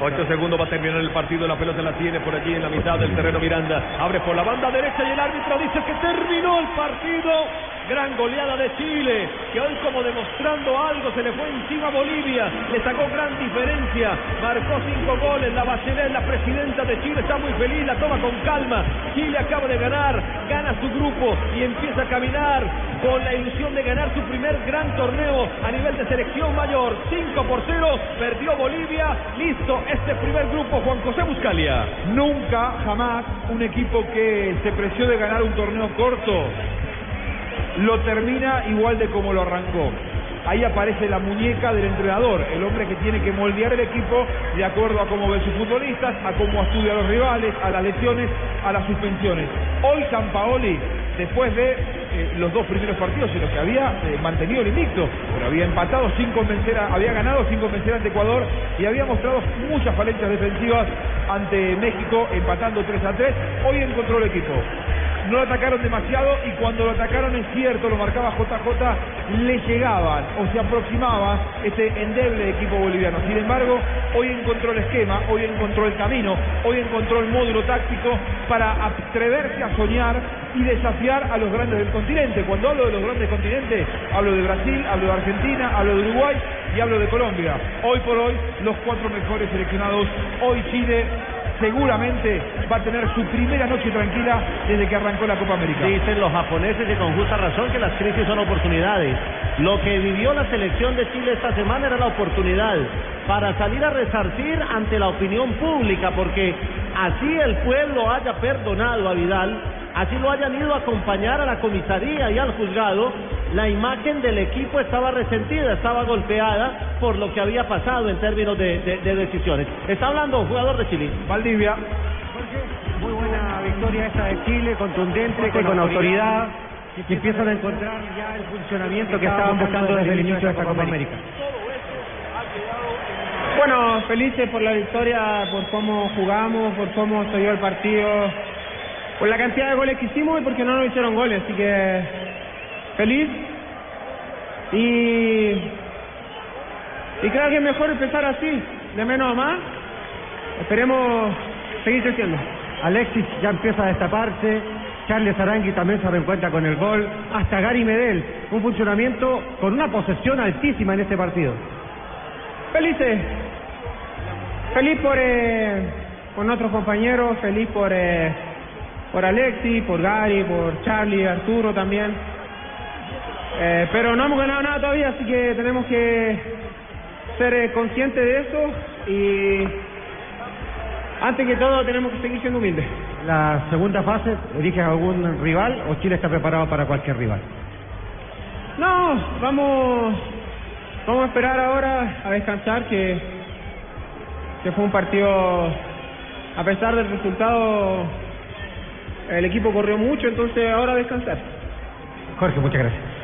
Ocho segundos va a terminar el partido. La pelota la tiene por allí en la mitad del terreno Miranda. Abre por la banda derecha y el árbitro dice que terminó el partido. Gran goleada de Chile, que hoy como demostrando algo se le fue encima a Bolivia, le sacó gran diferencia, marcó cinco goles, la Bachelet, la presidenta de Chile está muy feliz, la toma con calma, Chile acaba de ganar, gana su grupo y empieza a caminar con la ilusión de ganar su primer gran torneo a nivel de selección mayor, 5 por 0, perdió Bolivia, listo este primer grupo Juan José Buscalia. Nunca, jamás, un equipo que se preció de ganar un torneo corto lo termina igual de como lo arrancó. Ahí aparece la muñeca del entrenador, el hombre que tiene que moldear el equipo de acuerdo a cómo ven sus futbolistas, a cómo estudia a los rivales, a las lesiones, a las suspensiones. Hoy San Paoli, después de eh, los dos primeros partidos en los que había eh, mantenido el invicto, pero había empatado sin convencer, a, había ganado sin convencer ante Ecuador y había mostrado muchas falencias defensivas ante México, empatando 3 a 3. Hoy encontró el equipo no lo atacaron demasiado y cuando lo atacaron es cierto, lo marcaba JJ, le llegaban o se aproximaba este endeble equipo boliviano. Sin embargo, hoy encontró el esquema, hoy encontró el camino, hoy encontró el módulo táctico para atreverse a soñar y desafiar a los grandes del continente. Cuando hablo de los grandes continentes, hablo de Brasil, hablo de Argentina, hablo de Uruguay y hablo de Colombia. Hoy por hoy, los cuatro mejores seleccionados. Hoy Chile seguramente va a tener su primera noche tranquila desde que arrancó la Copa América. Dicen los japoneses y con justa razón que las crisis son oportunidades. Lo que vivió la selección de Chile esta semana era la oportunidad para salir a resarcir ante la opinión pública, porque así el pueblo haya perdonado a Vidal, así lo hayan ido a acompañar a la comisaría y al juzgado, la imagen del equipo estaba resentida, estaba golpeada por lo que había pasado en términos de, de- de decisiones. Está hablando un jugador de Chile. Valdivia. Muy buena victoria esta de Chile, contundente, con, con autoridad, que empiezan a encontrar ya el funcionamiento que estaban buscando desde el inicio de esta Copa América. Bueno, felices por la victoria, por cómo jugamos, por cómo se dio el partido, por la cantidad de goles que hicimos y porque no nos hicieron goles, así que feliz. Y, y creo que es mejor empezar así, de menos a más. Esperemos seguir creciendo. Alexis ya empieza a destaparse, Charles Arangui también se reencuentra con el gol, hasta Gary Medel, un funcionamiento con una posesión altísima en este partido. Felices. Feliz por, eh, por nuestros compañeros, feliz por, eh, por Alexis, por Gary, por Charlie, Arturo también. Eh, pero no hemos ganado nada todavía, así que tenemos que ser eh, conscientes de eso y antes que todo tenemos que seguir siendo humildes. La segunda fase, ¿eliges algún rival o Chile está preparado para cualquier rival? No, vamos, vamos a esperar ahora a descansar, que, que fue un partido, a pesar del resultado, el equipo corrió mucho, entonces ahora a descansar. Jorge, muchas gracias.